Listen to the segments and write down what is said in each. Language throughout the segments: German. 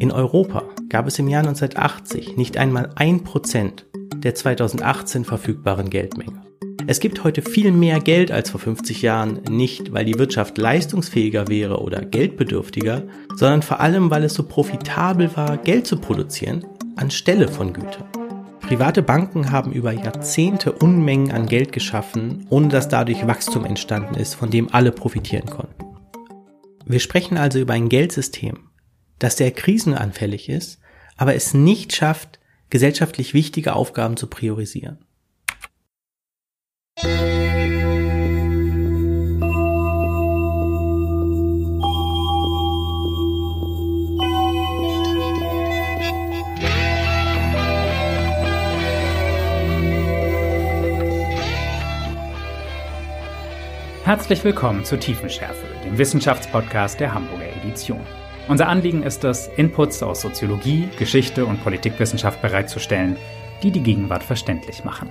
In Europa gab es im Jahr 1980 nicht einmal ein Prozent der 2018 verfügbaren Geldmenge. Es gibt heute viel mehr Geld als vor 50 Jahren, nicht weil die Wirtschaft leistungsfähiger wäre oder geldbedürftiger, sondern vor allem, weil es so profitabel war, Geld zu produzieren anstelle von Gütern. Private Banken haben über Jahrzehnte Unmengen an Geld geschaffen, ohne dass dadurch Wachstum entstanden ist, von dem alle profitieren konnten. Wir sprechen also über ein Geldsystem, das sehr krisenanfällig ist, aber es nicht schafft, gesellschaftlich wichtige Aufgaben zu priorisieren. Herzlich willkommen zu Tiefenschärfe, dem Wissenschaftspodcast der Hamburger Edition. Unser Anliegen ist es, Inputs aus Soziologie, Geschichte und Politikwissenschaft bereitzustellen, die die Gegenwart verständlich machen.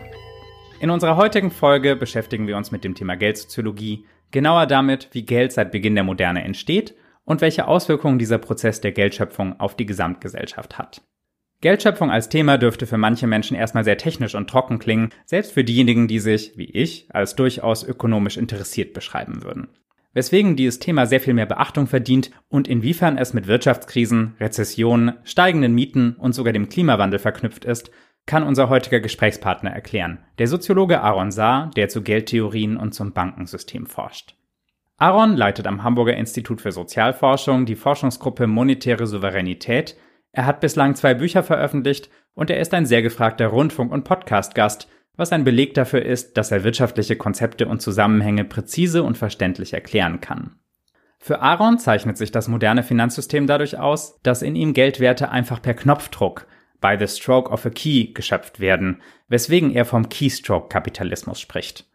In unserer heutigen Folge beschäftigen wir uns mit dem Thema Geldsoziologie, genauer damit, wie Geld seit Beginn der Moderne entsteht und welche Auswirkungen dieser Prozess der Geldschöpfung auf die Gesamtgesellschaft hat. Geldschöpfung als Thema dürfte für manche Menschen erstmal sehr technisch und trocken klingen, selbst für diejenigen, die sich, wie ich, als durchaus ökonomisch interessiert beschreiben würden. Weswegen dieses Thema sehr viel mehr Beachtung verdient und inwiefern es mit Wirtschaftskrisen, Rezessionen, steigenden Mieten und sogar dem Klimawandel verknüpft ist, kann unser heutiger Gesprächspartner erklären, der Soziologe Aaron Saar, der zu Geldtheorien und zum Bankensystem forscht. Aaron leitet am Hamburger Institut für Sozialforschung die Forschungsgruppe Monetäre Souveränität, er hat bislang zwei Bücher veröffentlicht und er ist ein sehr gefragter Rundfunk- und Podcast-Gast, was ein Beleg dafür ist, dass er wirtschaftliche Konzepte und Zusammenhänge präzise und verständlich erklären kann. Für Aaron zeichnet sich das moderne Finanzsystem dadurch aus, dass in ihm Geldwerte einfach per Knopfdruck, by the stroke of a key, geschöpft werden, weswegen er vom Keystroke-Kapitalismus spricht.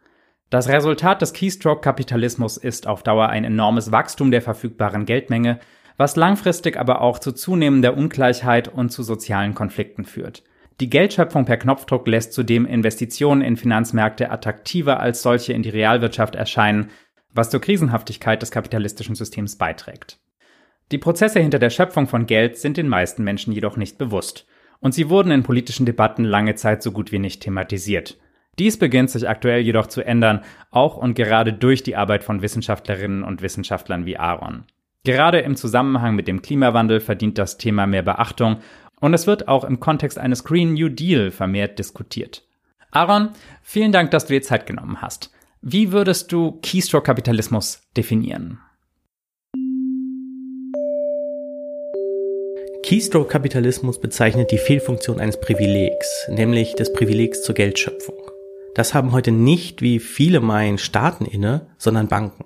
Das Resultat des Keystroke-Kapitalismus ist auf Dauer ein enormes Wachstum der verfügbaren Geldmenge, was langfristig aber auch zu zunehmender Ungleichheit und zu sozialen Konflikten führt. Die Geldschöpfung per Knopfdruck lässt zudem Investitionen in Finanzmärkte attraktiver als solche in die Realwirtschaft erscheinen, was zur Krisenhaftigkeit des kapitalistischen Systems beiträgt. Die Prozesse hinter der Schöpfung von Geld sind den meisten Menschen jedoch nicht bewusst, und sie wurden in politischen Debatten lange Zeit so gut wie nicht thematisiert. Dies beginnt sich aktuell jedoch zu ändern, auch und gerade durch die Arbeit von Wissenschaftlerinnen und Wissenschaftlern wie Aaron. Gerade im Zusammenhang mit dem Klimawandel verdient das Thema mehr Beachtung und es wird auch im Kontext eines Green New Deal vermehrt diskutiert. Aaron, vielen Dank, dass du dir Zeit genommen hast. Wie würdest du Keystroke-Kapitalismus definieren? Keystroke-Kapitalismus bezeichnet die Fehlfunktion eines Privilegs, nämlich des Privilegs zur Geldschöpfung. Das haben heute nicht, wie viele meinen, Staaten inne, sondern Banken.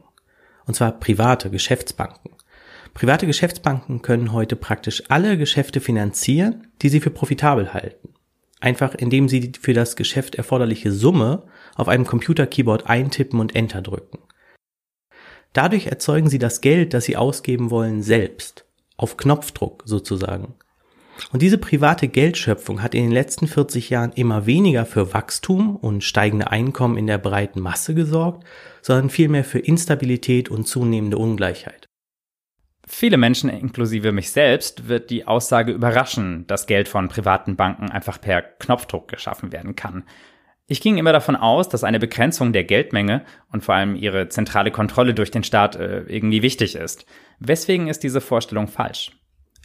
Und zwar private Geschäftsbanken. Private Geschäftsbanken können heute praktisch alle Geschäfte finanzieren, die sie für profitabel halten. Einfach indem sie für das Geschäft erforderliche Summe auf einem Computer-Keyboard eintippen und Enter drücken. Dadurch erzeugen sie das Geld, das sie ausgeben wollen, selbst. Auf Knopfdruck sozusagen. Und diese private Geldschöpfung hat in den letzten 40 Jahren immer weniger für Wachstum und steigende Einkommen in der breiten Masse gesorgt, sondern vielmehr für Instabilität und zunehmende Ungleichheit. Viele Menschen, inklusive mich selbst, wird die Aussage überraschen, dass Geld von privaten Banken einfach per Knopfdruck geschaffen werden kann. Ich ging immer davon aus, dass eine Begrenzung der Geldmenge und vor allem ihre zentrale Kontrolle durch den Staat äh, irgendwie wichtig ist. Weswegen ist diese Vorstellung falsch?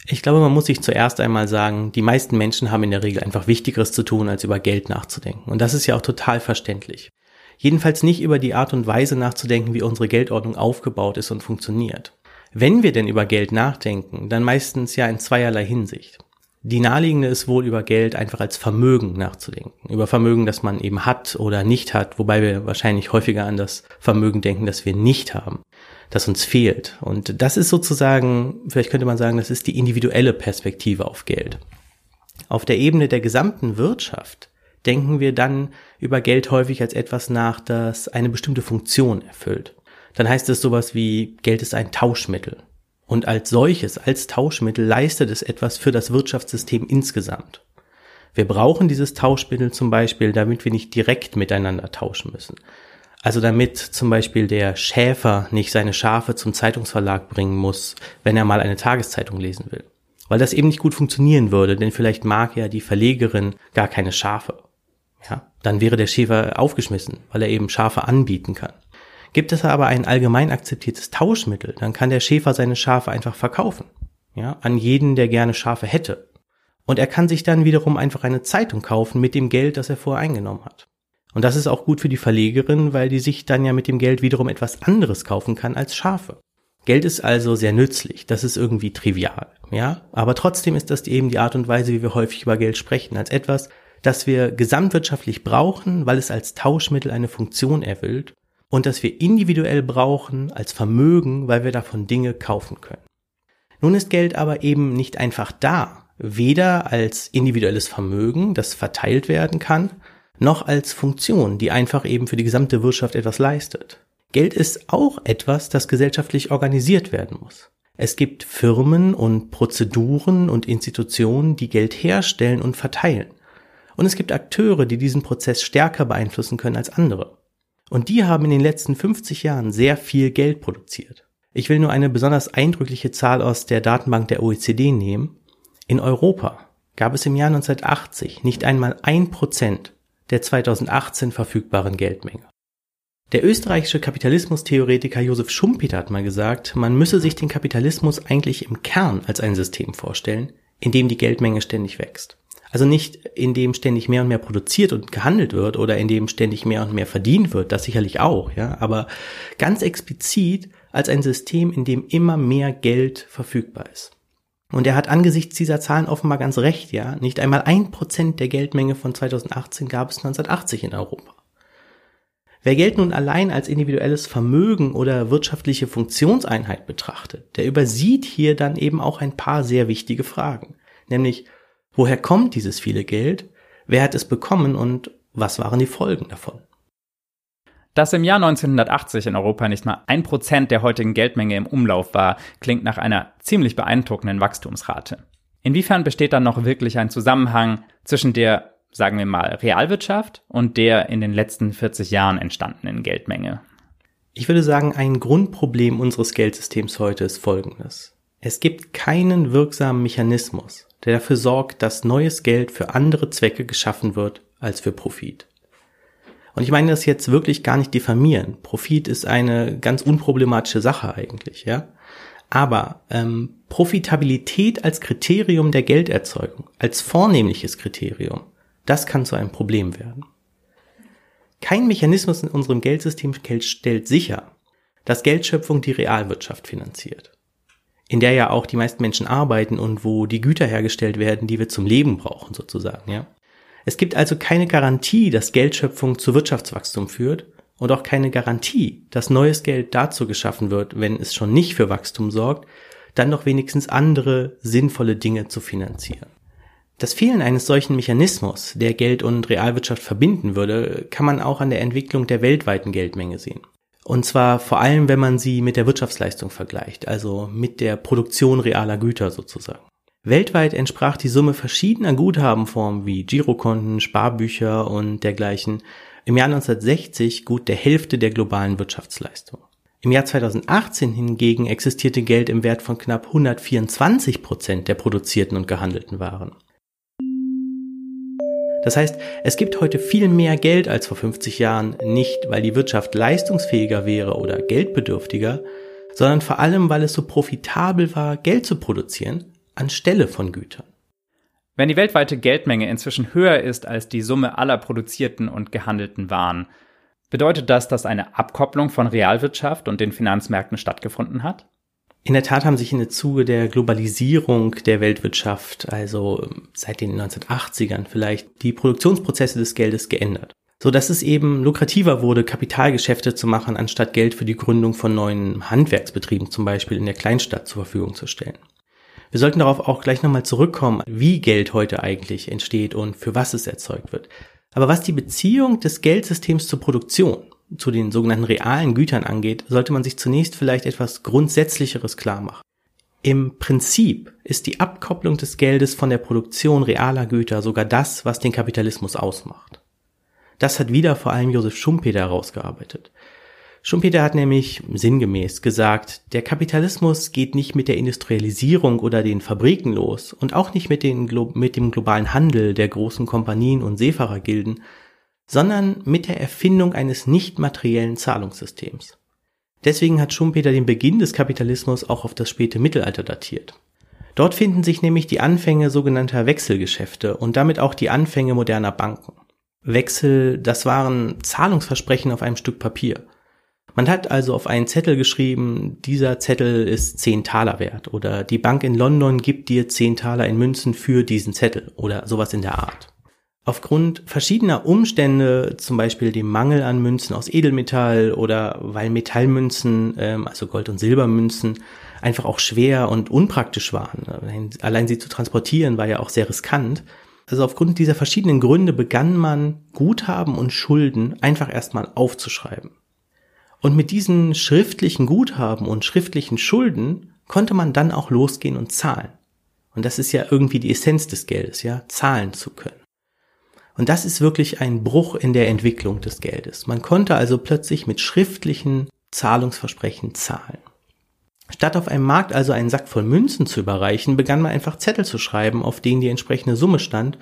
Ich glaube, man muss sich zuerst einmal sagen, die meisten Menschen haben in der Regel einfach Wichtigeres zu tun, als über Geld nachzudenken. Und das ist ja auch total verständlich. Jedenfalls nicht über die Art und Weise nachzudenken, wie unsere Geldordnung aufgebaut ist und funktioniert. Wenn wir denn über Geld nachdenken, dann meistens ja in zweierlei Hinsicht. Die naheliegende ist wohl über Geld einfach als Vermögen nachzudenken. Über Vermögen, das man eben hat oder nicht hat, wobei wir wahrscheinlich häufiger an das Vermögen denken, das wir nicht haben, das uns fehlt. Und das ist sozusagen, vielleicht könnte man sagen, das ist die individuelle Perspektive auf Geld. Auf der Ebene der gesamten Wirtschaft denken wir dann über Geld häufig als etwas nach, das eine bestimmte Funktion erfüllt dann heißt es sowas wie Geld ist ein Tauschmittel. Und als solches, als Tauschmittel leistet es etwas für das Wirtschaftssystem insgesamt. Wir brauchen dieses Tauschmittel zum Beispiel, damit wir nicht direkt miteinander tauschen müssen. Also damit zum Beispiel der Schäfer nicht seine Schafe zum Zeitungsverlag bringen muss, wenn er mal eine Tageszeitung lesen will. Weil das eben nicht gut funktionieren würde, denn vielleicht mag ja die Verlegerin gar keine Schafe. Ja, dann wäre der Schäfer aufgeschmissen, weil er eben Schafe anbieten kann. Gibt es aber ein allgemein akzeptiertes Tauschmittel, dann kann der Schäfer seine Schafe einfach verkaufen. Ja, an jeden, der gerne Schafe hätte. Und er kann sich dann wiederum einfach eine Zeitung kaufen mit dem Geld, das er vorher eingenommen hat. Und das ist auch gut für die Verlegerin, weil die sich dann ja mit dem Geld wiederum etwas anderes kaufen kann als Schafe. Geld ist also sehr nützlich, das ist irgendwie trivial, ja, aber trotzdem ist das eben die Art und Weise, wie wir häufig über Geld sprechen, als etwas, das wir gesamtwirtschaftlich brauchen, weil es als Tauschmittel eine Funktion erfüllt und das wir individuell brauchen als Vermögen, weil wir davon Dinge kaufen können. Nun ist Geld aber eben nicht einfach da, weder als individuelles Vermögen, das verteilt werden kann, noch als Funktion, die einfach eben für die gesamte Wirtschaft etwas leistet. Geld ist auch etwas, das gesellschaftlich organisiert werden muss. Es gibt Firmen und Prozeduren und Institutionen, die Geld herstellen und verteilen. Und es gibt Akteure, die diesen Prozess stärker beeinflussen können als andere. Und die haben in den letzten 50 Jahren sehr viel Geld produziert. Ich will nur eine besonders eindrückliche Zahl aus der Datenbank der OECD nehmen. In Europa gab es im Jahr 1980 nicht einmal ein Prozent der 2018 verfügbaren Geldmenge. Der österreichische Kapitalismustheoretiker Josef Schumpeter hat mal gesagt, man müsse sich den Kapitalismus eigentlich im Kern als ein System vorstellen, in dem die Geldmenge ständig wächst. Also nicht in dem ständig mehr und mehr produziert und gehandelt wird oder in dem ständig mehr und mehr verdient wird, das sicherlich auch, ja, aber ganz explizit als ein System, in dem immer mehr Geld verfügbar ist. Und er hat angesichts dieser Zahlen offenbar ganz recht, ja. Nicht einmal ein Prozent der Geldmenge von 2018 gab es 1980 in Europa. Wer Geld nun allein als individuelles Vermögen oder wirtschaftliche Funktionseinheit betrachtet, der übersieht hier dann eben auch ein paar sehr wichtige Fragen. Nämlich, woher kommt dieses viele Geld? Wer hat es bekommen und was waren die Folgen davon? Dass im Jahr 1980 in Europa nicht mal ein Prozent der heutigen Geldmenge im Umlauf war, klingt nach einer ziemlich beeindruckenden Wachstumsrate. Inwiefern besteht dann noch wirklich ein Zusammenhang zwischen der sagen wir mal, Realwirtschaft und der in den letzten 40 Jahren entstandenen Geldmenge? Ich würde sagen, ein Grundproblem unseres Geldsystems heute ist folgendes. Es gibt keinen wirksamen Mechanismus, der dafür sorgt, dass neues Geld für andere Zwecke geschaffen wird als für Profit. Und ich meine das jetzt wirklich gar nicht diffamieren. Profit ist eine ganz unproblematische Sache eigentlich, ja. Aber ähm, Profitabilität als Kriterium der Gelderzeugung, als vornehmliches Kriterium, das kann zu einem Problem werden. Kein Mechanismus in unserem Geldsystem stellt sicher, dass Geldschöpfung die Realwirtschaft finanziert, in der ja auch die meisten Menschen arbeiten und wo die Güter hergestellt werden, die wir zum Leben brauchen sozusagen, ja. Es gibt also keine Garantie, dass Geldschöpfung zu Wirtschaftswachstum führt und auch keine Garantie, dass neues Geld dazu geschaffen wird, wenn es schon nicht für Wachstum sorgt, dann doch wenigstens andere sinnvolle Dinge zu finanzieren. Das Fehlen eines solchen Mechanismus, der Geld und Realwirtschaft verbinden würde, kann man auch an der Entwicklung der weltweiten Geldmenge sehen. Und zwar vor allem, wenn man sie mit der Wirtschaftsleistung vergleicht, also mit der Produktion realer Güter sozusagen. Weltweit entsprach die Summe verschiedener Guthabenformen wie Girokonten, Sparbücher und dergleichen im Jahr 1960 gut der Hälfte der globalen Wirtschaftsleistung. Im Jahr 2018 hingegen existierte Geld im Wert von knapp 124 Prozent der produzierten und gehandelten Waren. Das heißt, es gibt heute viel mehr Geld als vor 50 Jahren, nicht weil die Wirtschaft leistungsfähiger wäre oder geldbedürftiger, sondern vor allem, weil es so profitabel war, Geld zu produzieren anstelle von Gütern. Wenn die weltweite Geldmenge inzwischen höher ist als die Summe aller produzierten und gehandelten Waren, bedeutet das, dass eine Abkopplung von Realwirtschaft und den Finanzmärkten stattgefunden hat? In der Tat haben sich in der Zuge der Globalisierung der Weltwirtschaft, also seit den 1980ern vielleicht, die Produktionsprozesse des Geldes geändert. So dass es eben lukrativer wurde, Kapitalgeschäfte zu machen, anstatt Geld für die Gründung von neuen Handwerksbetrieben zum Beispiel in der Kleinstadt zur Verfügung zu stellen. Wir sollten darauf auch gleich nochmal zurückkommen, wie Geld heute eigentlich entsteht und für was es erzeugt wird. Aber was die Beziehung des Geldsystems zur Produktion, zu den sogenannten realen Gütern angeht, sollte man sich zunächst vielleicht etwas Grundsätzlicheres klar machen. Im Prinzip ist die Abkopplung des Geldes von der Produktion realer Güter sogar das, was den Kapitalismus ausmacht. Das hat wieder vor allem Josef Schumpeter herausgearbeitet. Schumpeter hat nämlich sinngemäß gesagt, der Kapitalismus geht nicht mit der Industrialisierung oder den Fabriken los und auch nicht mit, den, mit dem globalen Handel der großen Kompanien und Seefahrergilden, sondern mit der Erfindung eines nicht materiellen Zahlungssystems. Deswegen hat Schumpeter den Beginn des Kapitalismus auch auf das späte Mittelalter datiert. Dort finden sich nämlich die Anfänge sogenannter Wechselgeschäfte und damit auch die Anfänge moderner Banken. Wechsel, das waren Zahlungsversprechen auf einem Stück Papier. Man hat also auf einen Zettel geschrieben, dieser Zettel ist 10 Taler wert oder die Bank in London gibt dir 10 Taler in Münzen für diesen Zettel oder sowas in der Art. Aufgrund verschiedener Umstände, zum Beispiel dem Mangel an Münzen aus Edelmetall oder weil Metallmünzen, ähm, also Gold- und Silbermünzen, einfach auch schwer und unpraktisch waren. Allein sie zu transportieren war ja auch sehr riskant. Also aufgrund dieser verschiedenen Gründe begann man Guthaben und Schulden einfach erstmal aufzuschreiben. Und mit diesen schriftlichen Guthaben und schriftlichen Schulden konnte man dann auch losgehen und zahlen. Und das ist ja irgendwie die Essenz des Geldes, ja, zahlen zu können. Und das ist wirklich ein Bruch in der Entwicklung des Geldes. Man konnte also plötzlich mit schriftlichen Zahlungsversprechen zahlen. Statt auf einem Markt also einen Sack voll Münzen zu überreichen, begann man einfach Zettel zu schreiben, auf denen die entsprechende Summe stand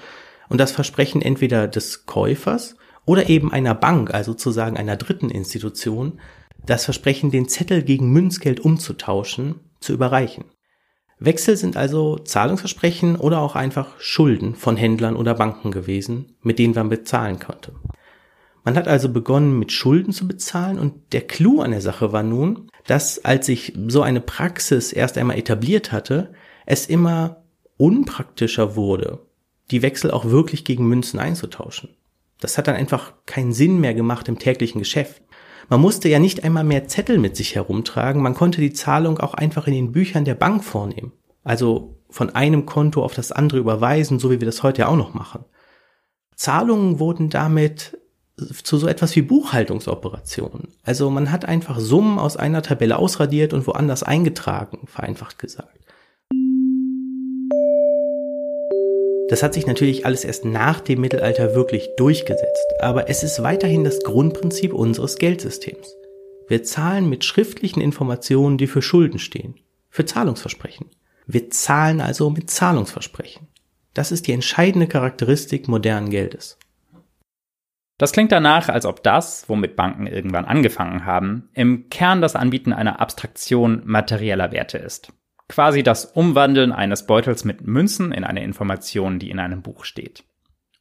und das Versprechen entweder des Käufers oder eben einer Bank, also sozusagen einer dritten Institution, das Versprechen, den Zettel gegen Münzgeld umzutauschen, zu überreichen. Wechsel sind also Zahlungsversprechen oder auch einfach Schulden von Händlern oder Banken gewesen, mit denen man bezahlen konnte. Man hat also begonnen, mit Schulden zu bezahlen und der Clou an der Sache war nun, dass als sich so eine Praxis erst einmal etabliert hatte, es immer unpraktischer wurde, die Wechsel auch wirklich gegen Münzen einzutauschen. Das hat dann einfach keinen Sinn mehr gemacht im täglichen Geschäft. Man musste ja nicht einmal mehr Zettel mit sich herumtragen, man konnte die Zahlung auch einfach in den Büchern der Bank vornehmen. Also von einem Konto auf das andere überweisen, so wie wir das heute ja auch noch machen. Zahlungen wurden damit zu so etwas wie Buchhaltungsoperationen. Also man hat einfach Summen aus einer Tabelle ausradiert und woanders eingetragen, vereinfacht gesagt. Das hat sich natürlich alles erst nach dem Mittelalter wirklich durchgesetzt, aber es ist weiterhin das Grundprinzip unseres Geldsystems. Wir zahlen mit schriftlichen Informationen, die für Schulden stehen, für Zahlungsversprechen. Wir zahlen also mit Zahlungsversprechen. Das ist die entscheidende Charakteristik modernen Geldes. Das klingt danach, als ob das, womit Banken irgendwann angefangen haben, im Kern das Anbieten einer Abstraktion materieller Werte ist quasi das Umwandeln eines Beutels mit Münzen in eine Information, die in einem Buch steht.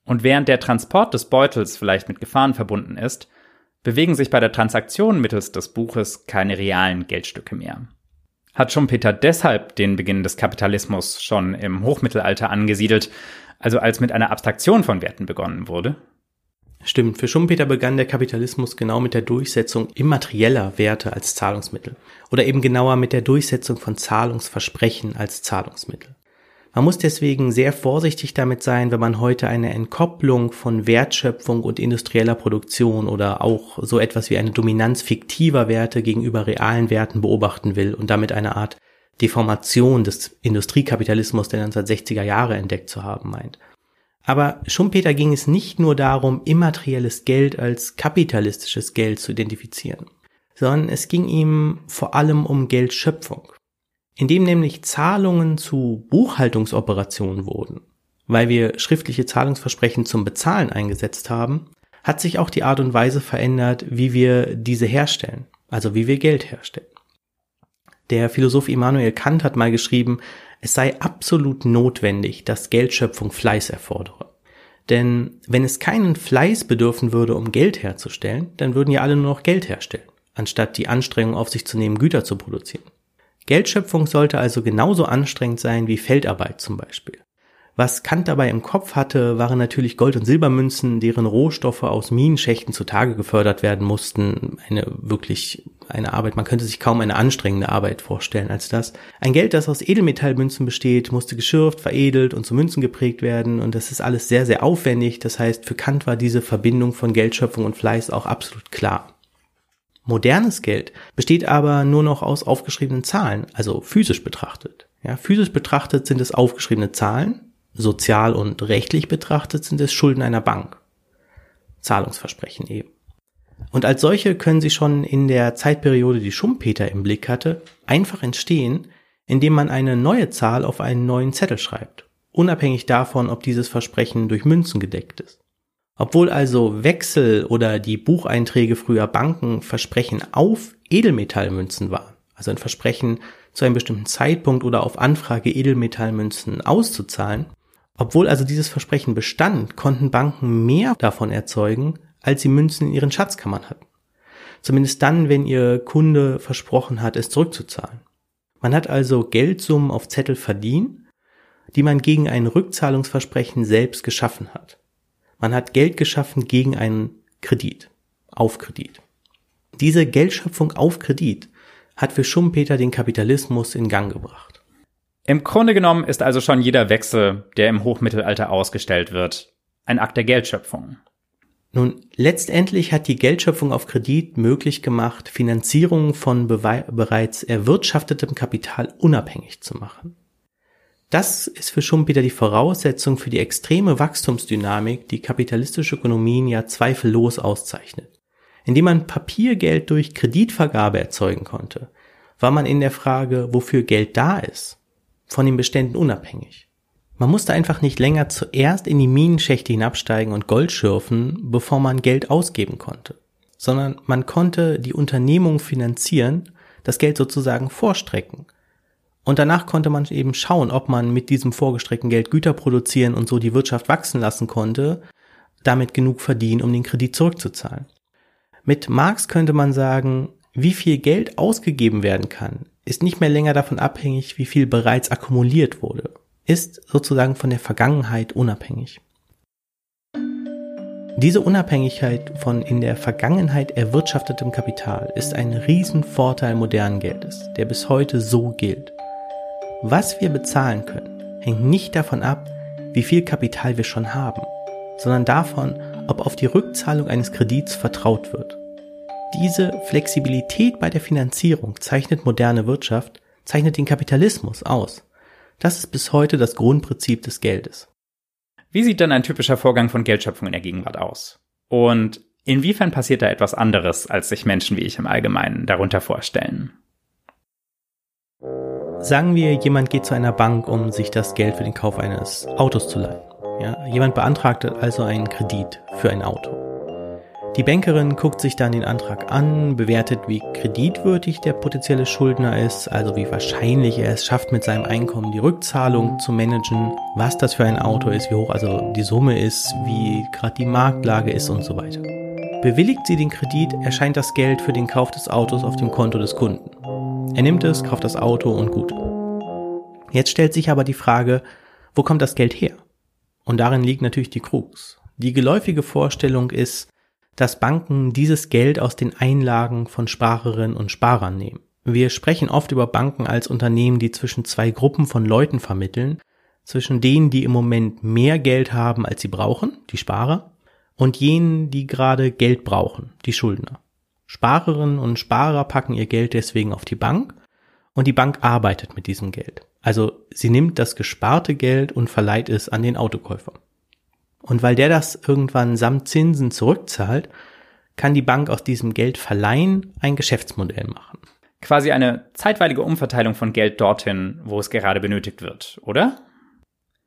Und während der Transport des Beutels vielleicht mit Gefahren verbunden ist, bewegen sich bei der Transaktion mittels des Buches keine realen Geldstücke mehr. Hat Schumpeter deshalb den Beginn des Kapitalismus schon im Hochmittelalter angesiedelt, also als mit einer Abstraktion von Werten begonnen wurde? Stimmt, für Schumpeter begann der Kapitalismus genau mit der Durchsetzung immaterieller Werte als Zahlungsmittel oder eben genauer mit der Durchsetzung von Zahlungsversprechen als Zahlungsmittel. Man muss deswegen sehr vorsichtig damit sein, wenn man heute eine Entkopplung von Wertschöpfung und industrieller Produktion oder auch so etwas wie eine Dominanz fiktiver Werte gegenüber realen Werten beobachten will und damit eine Art Deformation des Industriekapitalismus der 1960er Jahre entdeckt zu haben meint. Aber Schumpeter ging es nicht nur darum, immaterielles Geld als kapitalistisches Geld zu identifizieren, sondern es ging ihm vor allem um Geldschöpfung, indem nämlich Zahlungen zu Buchhaltungsoperationen wurden, weil wir schriftliche Zahlungsversprechen zum Bezahlen eingesetzt haben, hat sich auch die Art und Weise verändert, wie wir diese herstellen, also wie wir Geld herstellen. Der Philosoph Immanuel Kant hat mal geschrieben, es sei absolut notwendig, dass Geldschöpfung Fleiß erfordere. Denn wenn es keinen Fleiß bedürfen würde, um Geld herzustellen, dann würden ja alle nur noch Geld herstellen, anstatt die Anstrengung auf sich zu nehmen, Güter zu produzieren. Geldschöpfung sollte also genauso anstrengend sein wie Feldarbeit zum Beispiel. Was Kant dabei im Kopf hatte, waren natürlich Gold- und Silbermünzen, deren Rohstoffe aus Minenschächten zutage gefördert werden mussten. Eine wirklich eine Arbeit, man könnte sich kaum eine anstrengende Arbeit vorstellen als das. Ein Geld, das aus Edelmetallmünzen besteht, musste geschürft, veredelt und zu Münzen geprägt werden und das ist alles sehr, sehr aufwendig. Das heißt, für Kant war diese Verbindung von Geldschöpfung und Fleiß auch absolut klar. Modernes Geld besteht aber nur noch aus aufgeschriebenen Zahlen, also physisch betrachtet. Ja, physisch betrachtet sind es aufgeschriebene Zahlen, sozial und rechtlich betrachtet sind es Schulden einer Bank. Zahlungsversprechen eben. Und als solche können sie schon in der Zeitperiode, die Schumpeter im Blick hatte, einfach entstehen, indem man eine neue Zahl auf einen neuen Zettel schreibt, unabhängig davon, ob dieses Versprechen durch Münzen gedeckt ist. Obwohl also Wechsel oder die Bucheinträge früher Banken Versprechen auf Edelmetallmünzen waren, also ein Versprechen zu einem bestimmten Zeitpunkt oder auf Anfrage Edelmetallmünzen auszuzahlen, obwohl also dieses Versprechen bestand, konnten Banken mehr davon erzeugen, als sie Münzen in ihren Schatzkammern hatten. Zumindest dann, wenn ihr Kunde versprochen hat, es zurückzuzahlen. Man hat also Geldsummen auf Zettel verdient, die man gegen ein Rückzahlungsversprechen selbst geschaffen hat. Man hat Geld geschaffen gegen einen Kredit, auf Kredit. Diese Geldschöpfung auf Kredit hat für Schumpeter den Kapitalismus in Gang gebracht. Im Grunde genommen ist also schon jeder Wechsel, der im Hochmittelalter ausgestellt wird, ein Akt der Geldschöpfung. Nun, letztendlich hat die Geldschöpfung auf Kredit möglich gemacht, Finanzierung von bereits erwirtschaftetem Kapital unabhängig zu machen. Das ist für Schumpeter die Voraussetzung für die extreme Wachstumsdynamik, die kapitalistische Ökonomien ja zweifellos auszeichnet. Indem man Papiergeld durch Kreditvergabe erzeugen konnte, war man in der Frage, wofür Geld da ist, von den Beständen unabhängig. Man musste einfach nicht länger zuerst in die Minenschächte hinabsteigen und Gold schürfen, bevor man Geld ausgeben konnte, sondern man konnte die Unternehmung finanzieren, das Geld sozusagen vorstrecken. Und danach konnte man eben schauen, ob man mit diesem vorgestreckten Geld Güter produzieren und so die Wirtschaft wachsen lassen konnte, damit genug verdienen, um den Kredit zurückzuzahlen. Mit Marx könnte man sagen, wie viel Geld ausgegeben werden kann, ist nicht mehr länger davon abhängig, wie viel bereits akkumuliert wurde ist sozusagen von der Vergangenheit unabhängig. Diese Unabhängigkeit von in der Vergangenheit erwirtschaftetem Kapital ist ein Riesenvorteil modernen Geldes, der bis heute so gilt. Was wir bezahlen können, hängt nicht davon ab, wie viel Kapital wir schon haben, sondern davon, ob auf die Rückzahlung eines Kredits vertraut wird. Diese Flexibilität bei der Finanzierung zeichnet moderne Wirtschaft, zeichnet den Kapitalismus aus. Das ist bis heute das Grundprinzip des Geldes. Wie sieht dann ein typischer Vorgang von Geldschöpfung in der Gegenwart aus? Und inwiefern passiert da etwas anderes, als sich Menschen wie ich im Allgemeinen darunter vorstellen? Sagen wir, jemand geht zu einer Bank, um sich das Geld für den Kauf eines Autos zu leihen. Ja, jemand beantragt also einen Kredit für ein Auto. Die Bankerin guckt sich dann den Antrag an, bewertet, wie kreditwürdig der potenzielle Schuldner ist, also wie wahrscheinlich er es schafft, mit seinem Einkommen die Rückzahlung zu managen, was das für ein Auto ist, wie hoch also die Summe ist, wie gerade die Marktlage ist und so weiter. Bewilligt sie den Kredit, erscheint das Geld für den Kauf des Autos auf dem Konto des Kunden. Er nimmt es, kauft das Auto und gut. Jetzt stellt sich aber die Frage, wo kommt das Geld her? Und darin liegt natürlich die Krux. Die geläufige Vorstellung ist, dass Banken dieses Geld aus den Einlagen von Sparerinnen und Sparern nehmen. Wir sprechen oft über Banken als Unternehmen, die zwischen zwei Gruppen von Leuten vermitteln, zwischen denen, die im Moment mehr Geld haben, als sie brauchen, die Sparer, und jenen, die gerade Geld brauchen, die Schuldner. Sparerinnen und Sparer packen ihr Geld deswegen auf die Bank und die Bank arbeitet mit diesem Geld. Also sie nimmt das gesparte Geld und verleiht es an den Autokäufer. Und weil der das irgendwann samt Zinsen zurückzahlt, kann die Bank aus diesem Geld verleihen ein Geschäftsmodell machen. Quasi eine zeitweilige Umverteilung von Geld dorthin, wo es gerade benötigt wird, oder?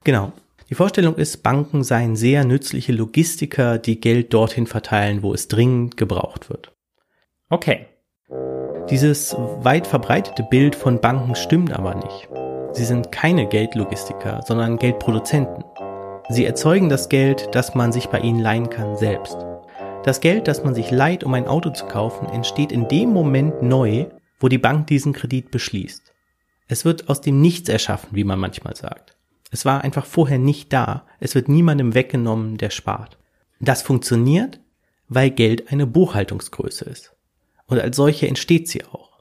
Genau. Die Vorstellung ist, Banken seien sehr nützliche Logistiker, die Geld dorthin verteilen, wo es dringend gebraucht wird. Okay. Dieses weit verbreitete Bild von Banken stimmt aber nicht. Sie sind keine Geldlogistiker, sondern Geldproduzenten. Sie erzeugen das Geld, das man sich bei ihnen leihen kann, selbst. Das Geld, das man sich leiht, um ein Auto zu kaufen, entsteht in dem Moment neu, wo die Bank diesen Kredit beschließt. Es wird aus dem Nichts erschaffen, wie man manchmal sagt. Es war einfach vorher nicht da. Es wird niemandem weggenommen, der spart. Das funktioniert, weil Geld eine Buchhaltungsgröße ist. Und als solche entsteht sie auch.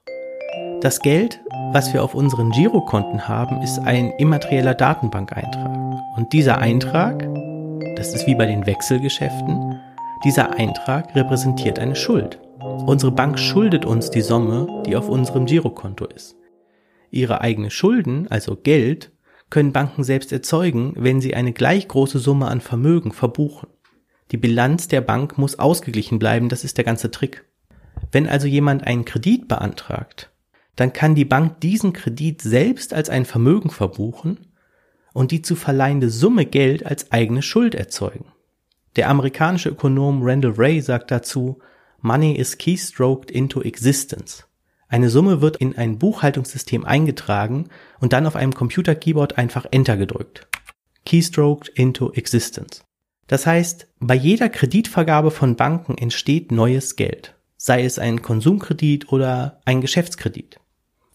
Das Geld, was wir auf unseren Girokonten haben, ist ein immaterieller Datenbankeintrag. Und dieser Eintrag, das ist wie bei den Wechselgeschäften, dieser Eintrag repräsentiert eine Schuld. Unsere Bank schuldet uns die Summe, die auf unserem Girokonto ist. Ihre eigene Schulden, also Geld, können Banken selbst erzeugen, wenn sie eine gleich große Summe an Vermögen verbuchen. Die Bilanz der Bank muss ausgeglichen bleiben, das ist der ganze Trick. Wenn also jemand einen Kredit beantragt, dann kann die Bank diesen Kredit selbst als ein Vermögen verbuchen und die zu verleihende Summe Geld als eigene Schuld erzeugen. Der amerikanische Ökonom Randall Ray sagt dazu, Money is keystroked into existence. Eine Summe wird in ein Buchhaltungssystem eingetragen und dann auf einem Computer-Keyboard einfach Enter gedrückt. Keystroked into existence. Das heißt, bei jeder Kreditvergabe von Banken entsteht neues Geld, sei es ein Konsumkredit oder ein Geschäftskredit.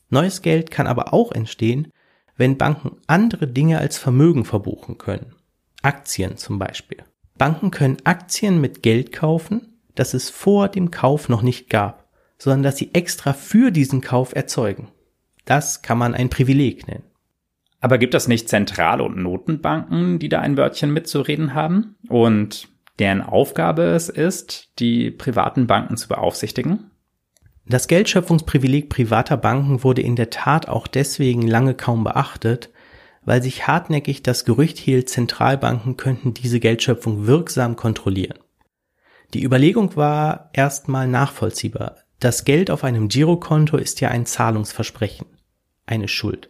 Neues Geld kann aber auch entstehen, wenn Banken andere Dinge als Vermögen verbuchen können. Aktien zum Beispiel. Banken können Aktien mit Geld kaufen, das es vor dem Kauf noch nicht gab, sondern dass sie extra für diesen Kauf erzeugen. Das kann man ein Privileg nennen. Aber gibt es nicht Zentral- und Notenbanken, die da ein Wörtchen mitzureden haben und deren Aufgabe es ist, die privaten Banken zu beaufsichtigen? Das Geldschöpfungsprivileg privater Banken wurde in der Tat auch deswegen lange kaum beachtet, weil sich hartnäckig das Gerücht hielt, Zentralbanken könnten diese Geldschöpfung wirksam kontrollieren. Die Überlegung war erstmal nachvollziehbar. Das Geld auf einem Girokonto ist ja ein Zahlungsversprechen, eine Schuld.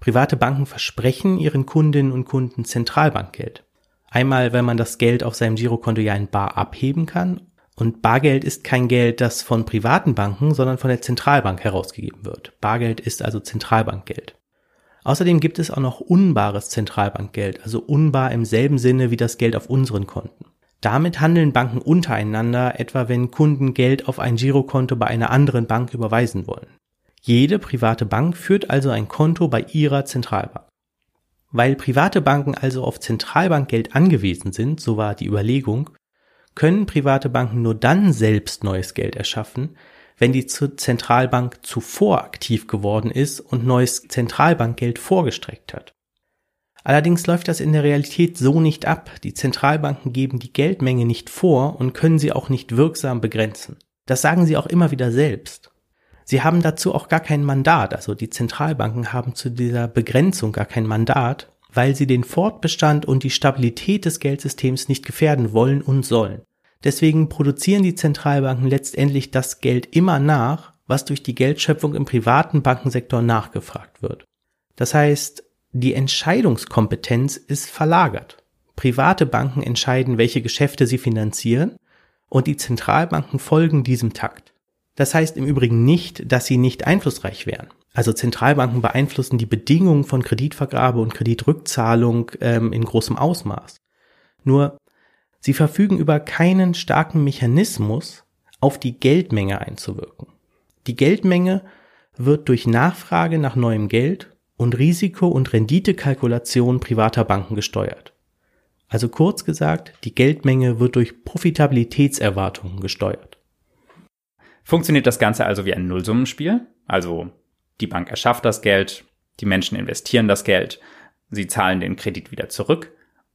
Private Banken versprechen ihren Kundinnen und Kunden Zentralbankgeld. Einmal, wenn man das Geld auf seinem Girokonto ja in Bar abheben kann und Bargeld ist kein Geld, das von privaten Banken, sondern von der Zentralbank herausgegeben wird. Bargeld ist also Zentralbankgeld. Außerdem gibt es auch noch unbares Zentralbankgeld, also unbar im selben Sinne wie das Geld auf unseren Konten. Damit handeln Banken untereinander, etwa wenn Kunden Geld auf ein Girokonto bei einer anderen Bank überweisen wollen. Jede private Bank führt also ein Konto bei ihrer Zentralbank. Weil private Banken also auf Zentralbankgeld angewiesen sind, so war die Überlegung, können private Banken nur dann selbst neues Geld erschaffen, wenn die Zentralbank zuvor aktiv geworden ist und neues Zentralbankgeld vorgestreckt hat. Allerdings läuft das in der Realität so nicht ab. Die Zentralbanken geben die Geldmenge nicht vor und können sie auch nicht wirksam begrenzen. Das sagen sie auch immer wieder selbst. Sie haben dazu auch gar kein Mandat, also die Zentralbanken haben zu dieser Begrenzung gar kein Mandat, weil sie den Fortbestand und die Stabilität des Geldsystems nicht gefährden wollen und sollen. Deswegen produzieren die Zentralbanken letztendlich das Geld immer nach, was durch die Geldschöpfung im privaten Bankensektor nachgefragt wird. Das heißt, die Entscheidungskompetenz ist verlagert. Private Banken entscheiden, welche Geschäfte sie finanzieren und die Zentralbanken folgen diesem Takt. Das heißt im Übrigen nicht, dass sie nicht einflussreich wären. Also Zentralbanken beeinflussen die Bedingungen von Kreditvergabe und Kreditrückzahlung ähm, in großem Ausmaß. Nur Sie verfügen über keinen starken Mechanismus, auf die Geldmenge einzuwirken. Die Geldmenge wird durch Nachfrage nach neuem Geld und Risiko- und Renditekalkulation privater Banken gesteuert. Also kurz gesagt, die Geldmenge wird durch Profitabilitätserwartungen gesteuert. Funktioniert das Ganze also wie ein Nullsummenspiel? Also die Bank erschafft das Geld, die Menschen investieren das Geld, sie zahlen den Kredit wieder zurück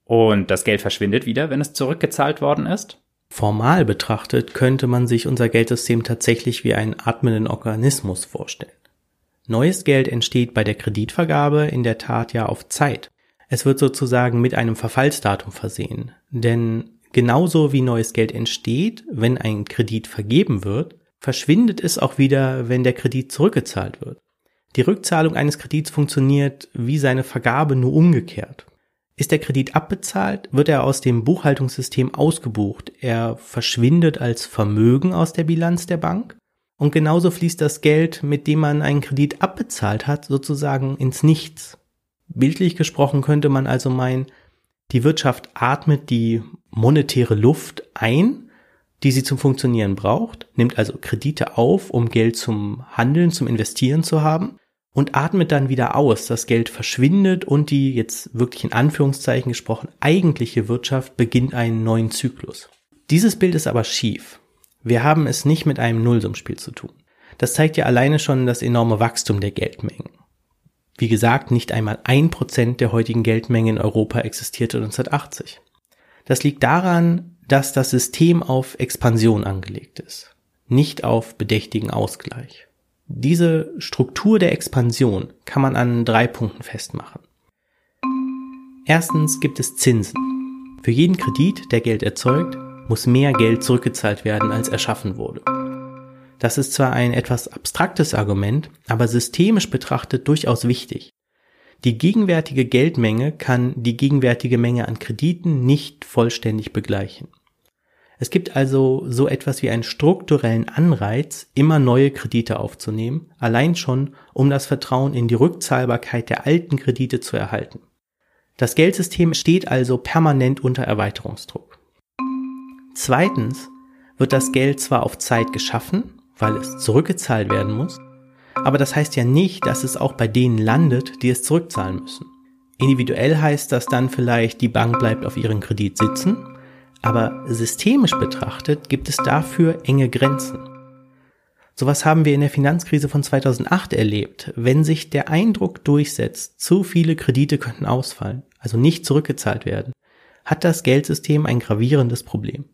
und das Geld verschwindet wieder, wenn es zurückgezahlt worden ist? Formal betrachtet könnte man sich unser Geldsystem tatsächlich wie einen atmenden Organismus vorstellen. Neues Geld entsteht bei der Kreditvergabe in der Tat ja auf Zeit. Es wird sozusagen mit einem Verfallsdatum versehen. Denn genauso wie neues Geld entsteht, wenn ein Kredit vergeben wird, verschwindet es auch wieder, wenn der Kredit zurückgezahlt wird. Die Rückzahlung eines Kredits funktioniert wie seine Vergabe nur umgekehrt. Ist der Kredit abbezahlt, wird er aus dem Buchhaltungssystem ausgebucht. Er verschwindet als Vermögen aus der Bilanz der Bank. Und genauso fließt das Geld, mit dem man einen Kredit abbezahlt hat, sozusagen ins Nichts. Bildlich gesprochen könnte man also meinen, die Wirtschaft atmet die monetäre Luft ein, die sie zum Funktionieren braucht, nimmt also Kredite auf, um Geld zum Handeln, zum Investieren zu haben und atmet dann wieder aus. Das Geld verschwindet und die jetzt wirklich in Anführungszeichen gesprochen eigentliche Wirtschaft beginnt einen neuen Zyklus. Dieses Bild ist aber schief. Wir haben es nicht mit einem Nullsummspiel zu tun. Das zeigt ja alleine schon das enorme Wachstum der Geldmengen. Wie gesagt, nicht einmal ein Prozent der heutigen Geldmenge in Europa existierte 1980. Das liegt daran, dass das System auf Expansion angelegt ist, nicht auf bedächtigen Ausgleich. Diese Struktur der Expansion kann man an drei Punkten festmachen. Erstens gibt es Zinsen. Für jeden Kredit, der Geld erzeugt, muss mehr Geld zurückgezahlt werden, als erschaffen wurde. Das ist zwar ein etwas abstraktes Argument, aber systemisch betrachtet durchaus wichtig. Die gegenwärtige Geldmenge kann die gegenwärtige Menge an Krediten nicht vollständig begleichen. Es gibt also so etwas wie einen strukturellen Anreiz, immer neue Kredite aufzunehmen, allein schon, um das Vertrauen in die Rückzahlbarkeit der alten Kredite zu erhalten. Das Geldsystem steht also permanent unter Erweiterungsdruck. Zweitens wird das Geld zwar auf Zeit geschaffen, weil es zurückgezahlt werden muss, aber das heißt ja nicht, dass es auch bei denen landet, die es zurückzahlen müssen. Individuell heißt das dann vielleicht, die Bank bleibt auf ihren Kredit sitzen aber systemisch betrachtet gibt es dafür enge Grenzen. Sowas haben wir in der Finanzkrise von 2008 erlebt. Wenn sich der Eindruck durchsetzt, zu viele Kredite könnten ausfallen, also nicht zurückgezahlt werden, hat das Geldsystem ein gravierendes Problem.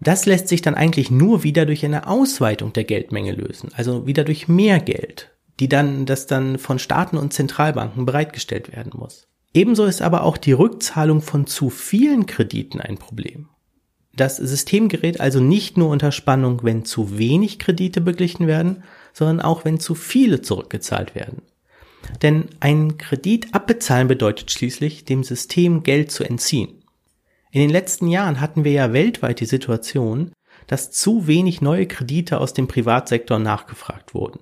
Das lässt sich dann eigentlich nur wieder durch eine Ausweitung der Geldmenge lösen, also wieder durch mehr Geld, die dann, das dann von Staaten und Zentralbanken bereitgestellt werden muss. Ebenso ist aber auch die Rückzahlung von zu vielen Krediten ein Problem. Das System gerät also nicht nur unter Spannung, wenn zu wenig Kredite beglichen werden, sondern auch wenn zu viele zurückgezahlt werden. Denn ein Kredit abbezahlen bedeutet schließlich, dem System Geld zu entziehen. In den letzten Jahren hatten wir ja weltweit die Situation, dass zu wenig neue Kredite aus dem Privatsektor nachgefragt wurden.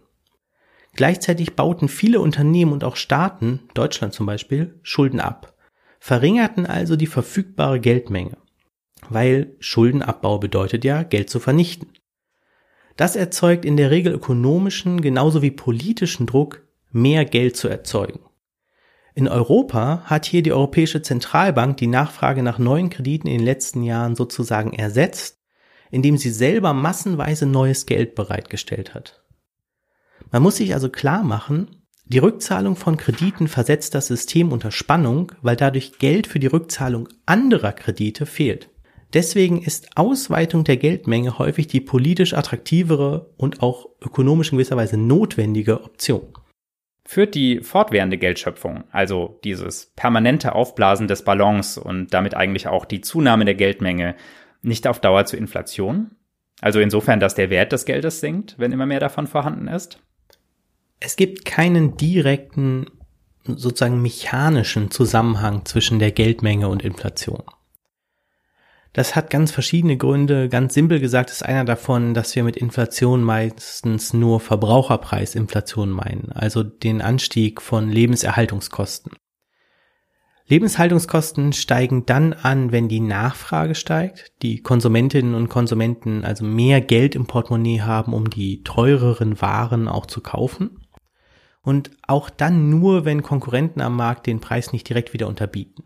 Gleichzeitig bauten viele Unternehmen und auch Staaten, Deutschland zum Beispiel, Schulden ab, verringerten also die verfügbare Geldmenge weil Schuldenabbau bedeutet ja, Geld zu vernichten. Das erzeugt in der Regel ökonomischen genauso wie politischen Druck, mehr Geld zu erzeugen. In Europa hat hier die Europäische Zentralbank die Nachfrage nach neuen Krediten in den letzten Jahren sozusagen ersetzt, indem sie selber massenweise neues Geld bereitgestellt hat. Man muss sich also klar machen, die Rückzahlung von Krediten versetzt das System unter Spannung, weil dadurch Geld für die Rückzahlung anderer Kredite fehlt. Deswegen ist Ausweitung der Geldmenge häufig die politisch attraktivere und auch ökonomisch in gewisser Weise notwendige Option. Führt die fortwährende Geldschöpfung, also dieses permanente Aufblasen des Ballons und damit eigentlich auch die Zunahme der Geldmenge, nicht auf Dauer zu Inflation? Also insofern, dass der Wert des Geldes sinkt, wenn immer mehr davon vorhanden ist? Es gibt keinen direkten, sozusagen mechanischen Zusammenhang zwischen der Geldmenge und Inflation. Das hat ganz verschiedene Gründe. Ganz simpel gesagt ist einer davon, dass wir mit Inflation meistens nur Verbraucherpreisinflation meinen, also den Anstieg von Lebenserhaltungskosten. Lebenshaltungskosten steigen dann an, wenn die Nachfrage steigt, die Konsumentinnen und Konsumenten also mehr Geld im Portemonnaie haben, um die teureren Waren auch zu kaufen. Und auch dann nur, wenn Konkurrenten am Markt den Preis nicht direkt wieder unterbieten.